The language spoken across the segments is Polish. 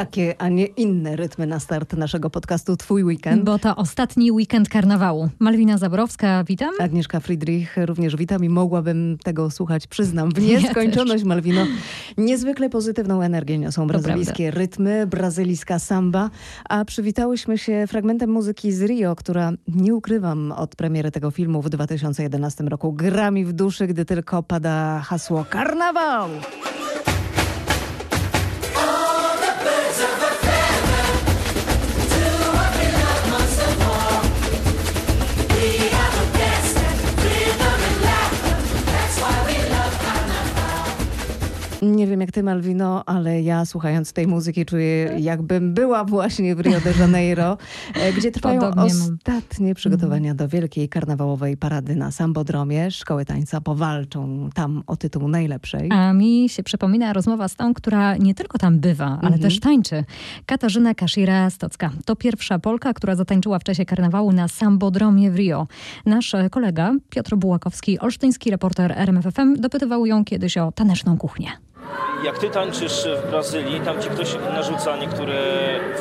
takie, a nie inne rytmy na start naszego podcastu Twój Weekend. Bo to ostatni weekend karnawału. Malwina Zaborowska, witam. Agnieszka Friedrich również witam i mogłabym tego słuchać, przyznam, w nieskończoność, ja Malwino. Niezwykle pozytywną energię niosą brazylijskie rytmy, brazylijska samba, a przywitałyśmy się fragmentem muzyki z Rio, która, nie ukrywam, od premiery tego filmu w 2011 roku gra mi w duszy, gdy tylko pada hasło karnawał. Wiem jak ty, Malwino, ale ja słuchając tej muzyki czuję, jakbym była właśnie w Rio de Janeiro, e, gdzie trwają Podobnie ostatnie mam. przygotowania do wielkiej karnawałowej parady na Sambodromie. Szkoły tańca powalczą tam o tytuł najlepszej. A mi się przypomina rozmowa z tą, która nie tylko tam bywa, ale mhm. też tańczy. Katarzyna Kaszira-Stocka. To pierwsza Polka, która zatańczyła w czasie karnawału na Sambodromie w Rio. Nasz kolega Piotr Bułakowski, olsztyński reporter RMFFM, dopytywał ją kiedyś o taneczną kuchnię. Jak ty tańczysz w Brazylii, tam ci ktoś narzuca niektóre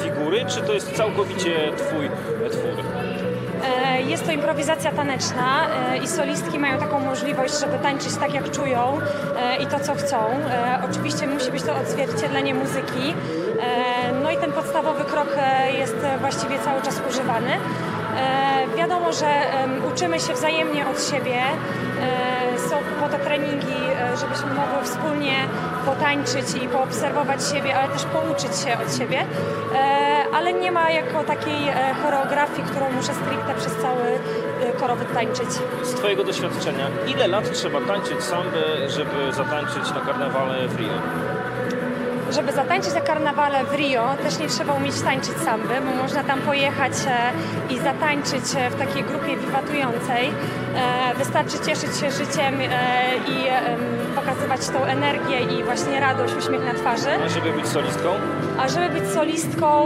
figury, czy to jest całkowicie twój twór? E, jest to improwizacja taneczna e, i solistki mają taką możliwość, żeby tańczyć tak jak czują e, i to co chcą. Oczywiście musi być to odzwierciedlenie muzyki. No i ten podstawowy krok jest właściwie cały czas używany. Wiadomo, że uczymy się wzajemnie od siebie. Są po to treningi, żebyśmy mogły wspólnie potańczyć i poobserwować siebie, ale też pouczyć się od siebie. Ale nie ma jako takiej choreografii, którą muszę stricte przez cały korowy tańczyć. Z Twojego doświadczenia, ile lat trzeba tańczyć sambę, żeby zatańczyć na karnawale w Rio? żeby zatańczyć na karnawale w Rio, też nie trzeba umieć tańczyć samby, bo można tam pojechać e, i zatańczyć e, w takiej grupie wiwatującej. E, wystarczy cieszyć się życiem i pokazywać tą energię i właśnie radość, uśmiech na twarzy. A żeby być solistką? A żeby być solistką,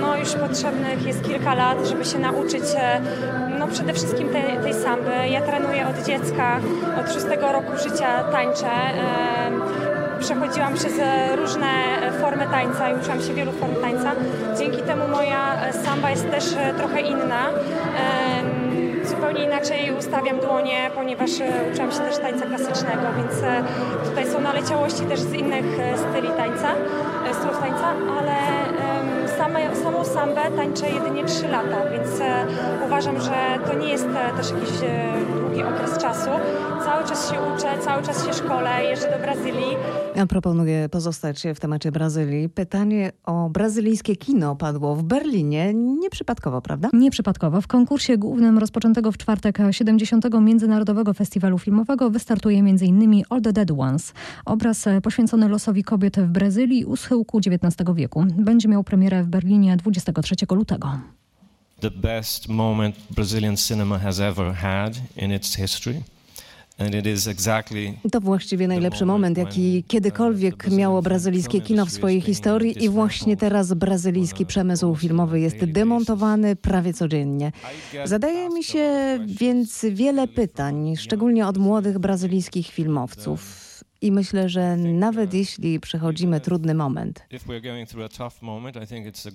no już potrzebnych jest kilka lat, żeby się nauczyć no przede wszystkim tej, tej samby. Ja trenuję od dziecka, od szóstego roku życia tańczę przechodziłam przez e, różne e, formy tańca i uczyłam się wielu form tańca. Dzięki temu moja e, samba jest też trochę inna. Zupełnie inaczej ustawiam dłonie, ponieważ uczyłam się też tańca klasycznego, więc tutaj są naleciałości też z innych styli tańca, stylów tańca, ale same, samą sambę tańczę jedynie 3 lata, więc uważam, że to nie jest też jakiś długi okres czasu. Cały czas się uczę, cały czas się szkolę, jeżdżę do Brazylii. Ja proponuję pozostać w temacie Brazylii. Pytanie o brazylijskie kino padło w Berlinie. Nieprzypadkowo, prawda? Nieprzypadkowo. W konkursie głównym rozpoczętego w czwartek 70. Międzynarodowego Festiwalu Filmowego wystartuje m.in. All the Dead Ones. Obraz poświęcony losowi kobiet w Brazylii u schyłku XIX wieku. Będzie miał premierę w Berlinie 23 lutego. The best moment Brazilian cinema has ever had in its history. To właściwie najlepszy moment, jaki uh, kiedykolwiek miało brazylijskie kino w swojej historii i właśnie teraz brazylijski przemysł filmowy jest demontowany prawie codziennie. Zadaje mi się więc wiele pytań, szczególnie od młodych brazylijskich filmowców. I myślę, że nawet jeśli przechodzimy trudny moment,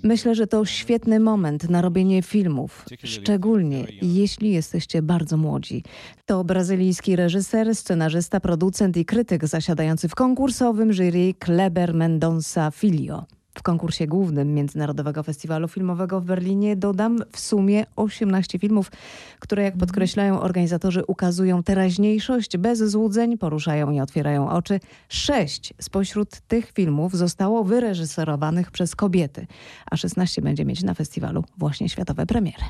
myślę, że to świetny moment na robienie filmów, szczególnie jeśli jesteście bardzo młodzi. To brazylijski reżyser, scenarzysta, producent i krytyk zasiadający w konkursowym jury Kleber Mendonça Filho. W konkursie głównym Międzynarodowego Festiwalu Filmowego w Berlinie dodam w sumie 18 filmów, które jak podkreślają organizatorzy ukazują teraźniejszość bez złudzeń, poruszają i otwierają oczy. Sześć spośród tych filmów zostało wyreżyserowanych przez kobiety, a 16 będzie mieć na festiwalu właśnie światowe premiery.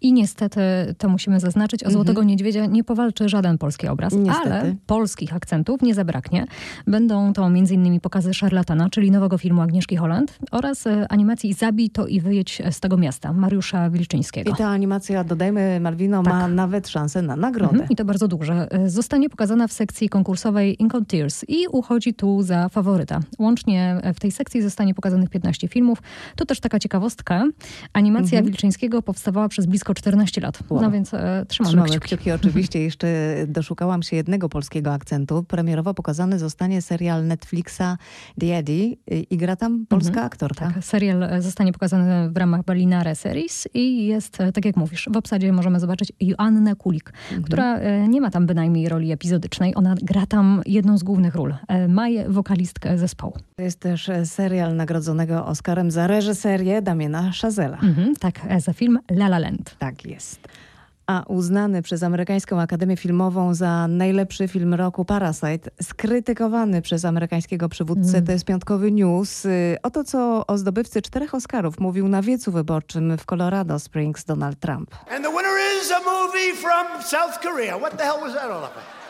I niestety, to musimy zaznaczyć, o Złotego mhm. Niedźwiedzia nie powalczy żaden polski obraz, niestety. ale polskich akcentów nie zabraknie. Będą to m.in. pokazy Szarlatana, czyli nowego filmu Agnieszki Holland, oraz e, animacji Zabij to i wyjedź z tego miasta Mariusza Wilczyńskiego. I ta animacja, dodajmy Malwino, tak. ma nawet szansę na nagrodę. Mhm, I to bardzo duże. E, zostanie pokazana w sekcji konkursowej Incon Tears i uchodzi tu za faworyta. Łącznie w tej sekcji zostanie pokazanych 15 filmów. To też taka ciekawostka. Animacja mhm. Wilczyńskiego powstawała przez blisko 14 lat. Wow. No więc e, trzymamy, trzymamy kciuki. kciuki. Oczywiście jeszcze doszukałam się jednego polskiego akcentu. Premierowo pokazany zostanie serial Netflixa The Eddie i gra tam polski brytyjska aktorka. Tak, serial zostanie pokazany w ramach Berlinare Series i jest, tak jak mówisz, w obsadzie możemy zobaczyć Joannę Kulik, mhm. która nie ma tam bynajmniej roli epizodycznej. Ona gra tam jedną z głównych ról. Maję wokalistkę zespołu. To jest też serial nagrodzonego Oscarem za reżyserię Damiena Chazela. Mhm, tak, za film La La Land. Tak jest a uznany przez amerykańską Akademię Filmową za najlepszy film roku Parasite, skrytykowany przez amerykańskiego przywódcę, mm. to jest piątkowy news. Y, oto co o zdobywcy czterech Oscarów mówił na wiecu wyborczym w Colorado Springs Donald Trump. And the winner is a movie from South Korea. What the hell was that all about?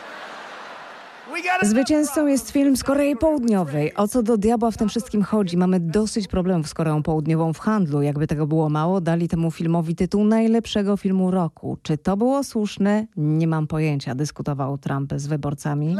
Zwycięzcą jest film z Korei Południowej. O co do diabła w tym wszystkim chodzi? Mamy dosyć problemów z Koreą Południową w handlu. Jakby tego było mało, dali temu filmowi tytuł najlepszego filmu roku. Czy to było słuszne? Nie mam pojęcia, dyskutował Trump z wyborcami.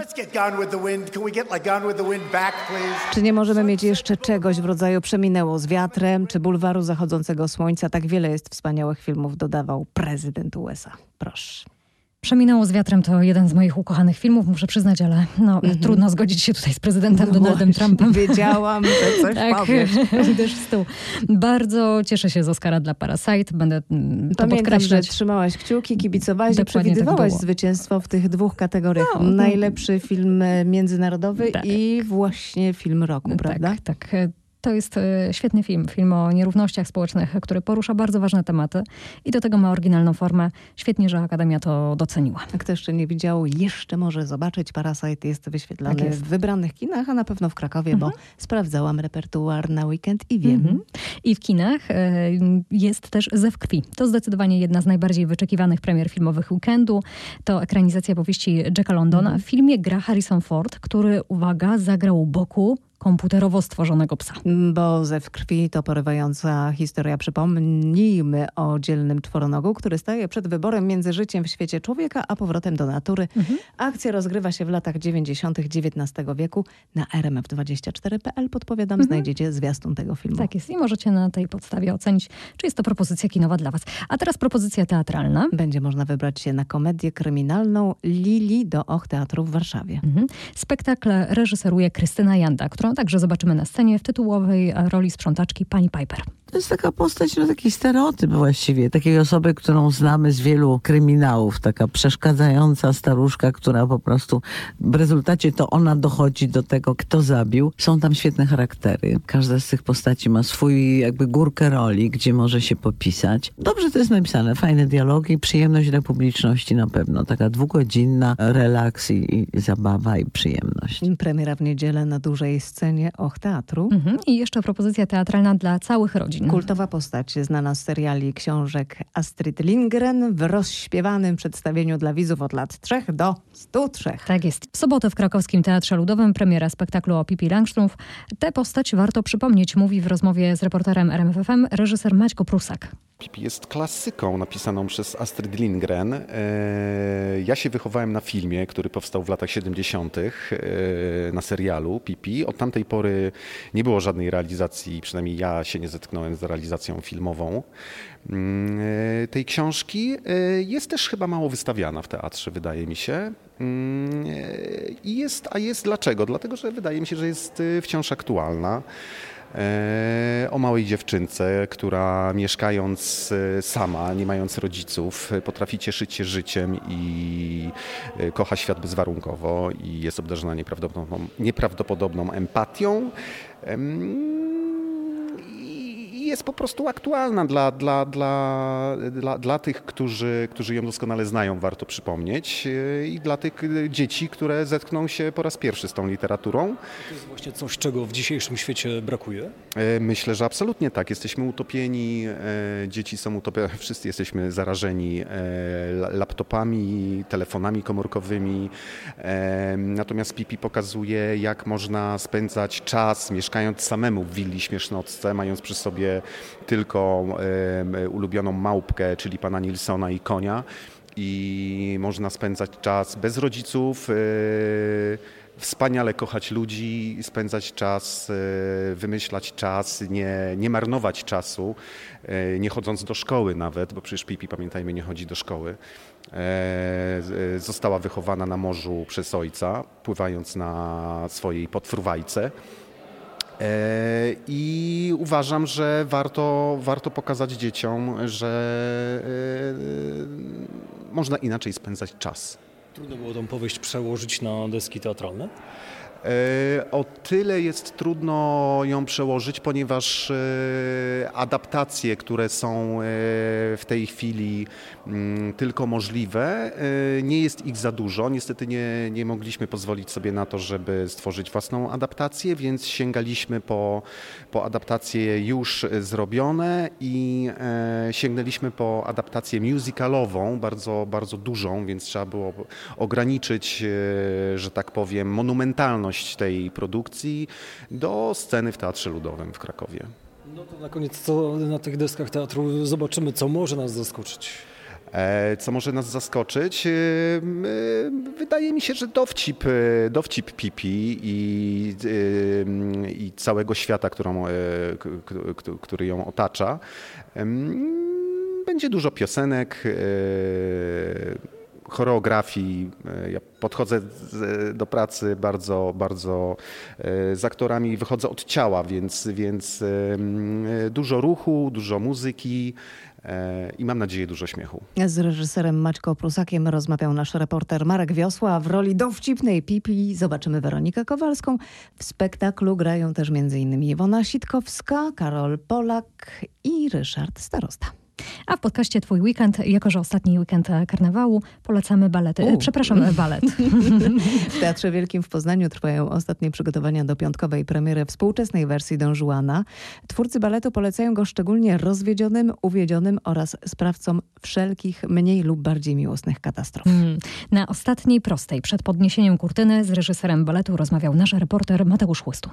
Czy nie możemy mieć jeszcze czegoś w rodzaju Przeminęło z wiatrem, czy Bulwaru Zachodzącego Słońca? Tak wiele jest wspaniałych filmów, dodawał prezydent USA. Proszę. Przeminęło z wiatrem to jeden z moich ukochanych filmów, muszę przyznać, ale no, mm -hmm. trudno zgodzić się tutaj z prezydentem no Donaldem Trumpem. Wiedziałam, że coś tak, powiesz. też w stół. Bardzo cieszę się z Oscara dla Parasite, będę mm, to Pamiętam, podkreślać. że trzymałaś kciuki, kibicowałaś i przewidywałaś tak zwycięstwo w tych dwóch kategoriach. No, Najlepszy film międzynarodowy tak. i właśnie film roku, tak, prawda? Tak, tak. To jest e, świetny film, film o nierównościach społecznych, który porusza bardzo ważne tematy i do tego ma oryginalną formę. Świetnie, że Akademia to doceniła. Kto jeszcze nie widział, jeszcze może zobaczyć. Parasite jest wyświetlany tak jest. w wybranych kinach, a na pewno w Krakowie, mhm. bo sprawdzałam repertuar na weekend i wiem. Mhm. I w kinach e, jest też Zew krwi. To zdecydowanie jedna z najbardziej wyczekiwanych premier filmowych weekendu. To ekranizacja powieści Jacka Londona. Mhm. W filmie gra Harrison Ford, który, uwaga, zagrał u boku komputerowo stworzonego psa. Bo ze w krwi to porywająca historia. Przypomnijmy o dzielnym czworonogu, który staje przed wyborem między życiem w świecie człowieka, a powrotem do natury. Mhm. Akcja rozgrywa się w latach 90. XIX wieku. Na rmf24.pl podpowiadam, mhm. znajdziecie zwiastun tego filmu. Tak jest i możecie na tej podstawie ocenić, czy jest to propozycja kinowa dla was. A teraz propozycja teatralna. Będzie można wybrać się na komedię kryminalną Lili do Och Teatru w Warszawie. Mhm. Spektakl reżyseruje Krystyna Janda, także zobaczymy na scenie w tytułowej roli sprzątaczki pani Piper. To jest taka postać, no taki stereotyp właściwie, takiej osoby, którą znamy z wielu kryminałów, taka przeszkadzająca staruszka, która po prostu w rezultacie to ona dochodzi do tego, kto zabił. Są tam świetne charaktery. Każda z tych postaci ma swój jakby górkę roli, gdzie może się popisać. Dobrze to jest napisane, fajne dialogi, przyjemność dla publiczności na pewno. Taka dwugodzinna relaks i, i zabawa i przyjemność. Premiera w niedzielę na dużej scenie Och Teatru. Mhm. I jeszcze propozycja teatralna dla całych rodzin. Kultowa postać znana z seriali książek Astrid Lindgren w rozśpiewanym przedstawieniu dla widzów od lat 3 do 103. Tak jest. W sobotę w krakowskim Teatrze Ludowym premiera spektaklu o Pipi Langstrumpf. Tę postać warto przypomnieć, mówi w rozmowie z reporterem RMFFM reżyser Maćko Prusak. Pipi jest klasyką napisaną przez Astrid Lindgren. E, ja się wychowałem na filmie, który powstał w latach 70. E, na serialu Pipi. Od tamtej pory nie było żadnej realizacji, przynajmniej ja się nie zetknąłem z realizacją filmową mm, e, tej książki. Jest też chyba mało wystawiana w teatrze, wydaje mi się. Mm, I jest, a jest dlaczego? Dlatego, że wydaje mi się, że jest wciąż aktualna. E, o małej dziewczynce, która mieszkając e, sama, nie mając rodziców, potrafi cieszyć się życiem i e, kocha świat bezwarunkowo i jest obdarzona nieprawdopodobną, nieprawdopodobną empatią jest po prostu aktualna dla, dla, dla, dla, dla tych, którzy, którzy ją doskonale znają, warto przypomnieć, e, i dla tych dzieci, które zetkną się po raz pierwszy z tą literaturą. To jest właśnie coś, czego w dzisiejszym świecie brakuje? E, myślę, że absolutnie tak. Jesteśmy utopieni, e, dzieci są utopieni, wszyscy jesteśmy zarażeni laptopami, telefonami komórkowymi. Natomiast Pipi pokazuje, jak można spędzać czas mieszkając samemu w willi śmiesznocce, mając przy sobie tylko ulubioną małpkę, czyli pana Nilsona i konia i można spędzać czas bez rodziców, e, wspaniale kochać ludzi, spędzać czas, e, wymyślać czas, nie, nie marnować czasu, e, nie chodząc do szkoły nawet, bo przecież Pipi, pamiętajmy, nie chodzi do szkoły. Została wychowana na morzu przez ojca, pływając na swojej podfruwajce I uważam, że warto, warto pokazać dzieciom, że e, można inaczej spędzać czas. Trudno było tą powieść przełożyć na deski teatralne? E, o tyle jest trudno ją przełożyć, ponieważ e, adaptacje, które są e, w tej chwili mm, tylko możliwe, nie jest ich za dużo. Niestety nie, nie mogliśmy pozwolić sobie na to, żeby stworzyć własną adaptację, więc sięgaliśmy po, po adaptacje już zrobione i sięgnęliśmy po adaptację musicalową, bardzo, bardzo dużą, więc trzeba było ograniczyć, że tak powiem, monumentalność tej produkcji do sceny w Teatrze Ludowym w Krakowie. No to na koniec co na tych deskach teatru zobaczymy, co może nas zaskoczyć. E, co może nas zaskoczyć? E, wydaje mi się, że dowcip, e, dowcip Pipi i, i całego świata, którą, który ją otacza. Będzie dużo piosenek, choreografii. Ja podchodzę do pracy bardzo, bardzo e, z aktorami, wychodzę od ciała, więc, więc dużo ruchu, dużo muzyki e, i mam nadzieję dużo śmiechu. Z reżyserem Maćko Prusakiem rozmawiał nasz reporter Marek Wiosła. W roli dowcipnej Pipi zobaczymy Weronikę Kowalską. W spektaklu grają też m.in. Iwona Sitkowska, Karol Polak i Ryszard Starosta. A w podcaście Twój Weekend, jako że ostatni weekend karnawału, polecamy balety. U. Przepraszam, balet. w Teatrze Wielkim w Poznaniu trwają ostatnie przygotowania do piątkowej premiery współczesnej wersji Don Juana. Twórcy baletu polecają go szczególnie rozwiedzionym, uwiedzionym oraz sprawcom wszelkich mniej lub bardziej miłosnych katastrof. Mm. Na ostatniej prostej przed podniesieniem kurtyny z reżyserem baletu rozmawiał nasz reporter Mateusz Chłystun.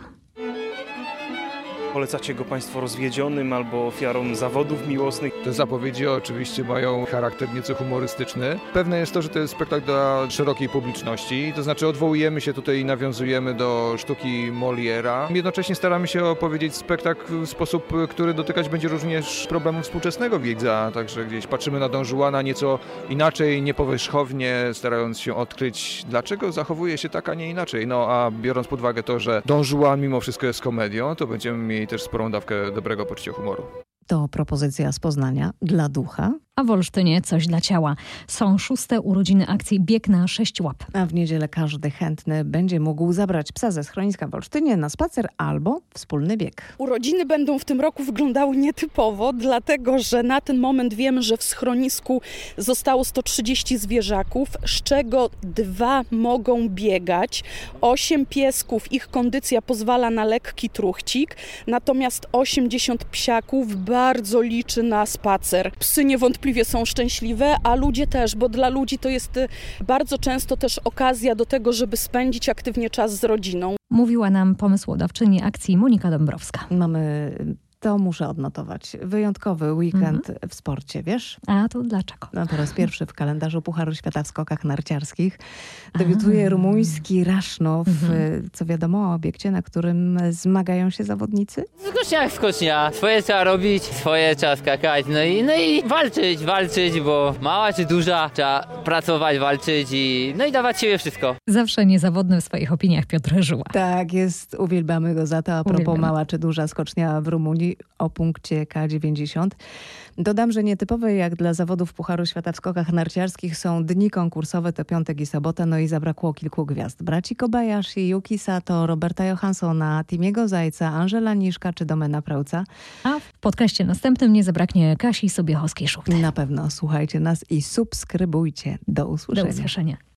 Polecacie go Państwo rozwiedzionym albo ofiarom zawodów miłosnych? Te zapowiedzi oczywiście mają charakter nieco humorystyczny. Pewne jest to, że to jest spektakl dla szerokiej publiczności, to znaczy odwołujemy się tutaj i nawiązujemy do sztuki Moliera. Jednocześnie staramy się opowiedzieć spektakl w sposób, który dotykać będzie również problemu współczesnego widza, także gdzieś patrzymy na Don Juana nieco inaczej, niepowierzchownie, starając się odkryć, dlaczego zachowuje się tak, a nie inaczej. No a biorąc pod uwagę to, że Don Juan mimo wszystko jest komedią, to będziemy mieli i też sporą dawkę dobrego poczucia humoru. To propozycja z Poznania dla ducha, a w Olsztynie coś dla ciała. Są szóste urodziny akcji Bieg na sześć łap. A w niedzielę każdy chętny będzie mógł zabrać psa ze schroniska w Olsztynie na spacer albo wspólny bieg. Urodziny będą w tym roku wyglądały nietypowo, dlatego że na ten moment wiemy, że w schronisku zostało 130 zwierzaków, z czego dwa mogą biegać. Osiem piesków, ich kondycja pozwala na lekki truchcik, natomiast 80 psiaków bardzo liczy na spacer. Psy niewątpliwie niewątpliwie są szczęśliwe, a ludzie też, bo dla ludzi to jest y, bardzo często też okazja do tego, żeby spędzić aktywnie czas z rodziną. Mówiła nam pomysłodawczyni akcji Monika Dąbrowska. Mamy to muszę odnotować. Wyjątkowy weekend mhm. w sporcie, wiesz? A to dlaczego? No, po raz pierwszy w kalendarzu Pucharu Świata w skokach narciarskich debiutuje A. rumuński Rasznow, mhm. co wiadomo o obiekcie, na którym zmagają się zawodnicy. Skocznia jak skocznia. Swoje trzeba robić, swoje trzeba skakać, no i, no i walczyć, walczyć, bo mała czy duża, trzeba pracować, walczyć i no i dawać siebie wszystko. Zawsze niezawodny w swoich opiniach Piotr Żyła. Tak, jest, uwielbiamy go za to. A propos Uwielbiam. mała czy duża skocznia w Rumunii, o punkcie K90. Dodam, że nietypowe jak dla zawodów Pucharu Świata w skokach narciarskich są dni konkursowe, to piątek i sobota, no i zabrakło kilku gwiazd. Braci Kobayashi, Yuki Sato, Roberta Johanssona, Timiego Zajca, Angela Niszka czy Domena Prauca. A w podcaście następnym nie zabraknie Kasi Sobiechowskiej-Szuchty. Na pewno słuchajcie nas i subskrybujcie. Do usłyszenia. Do usłyszenia.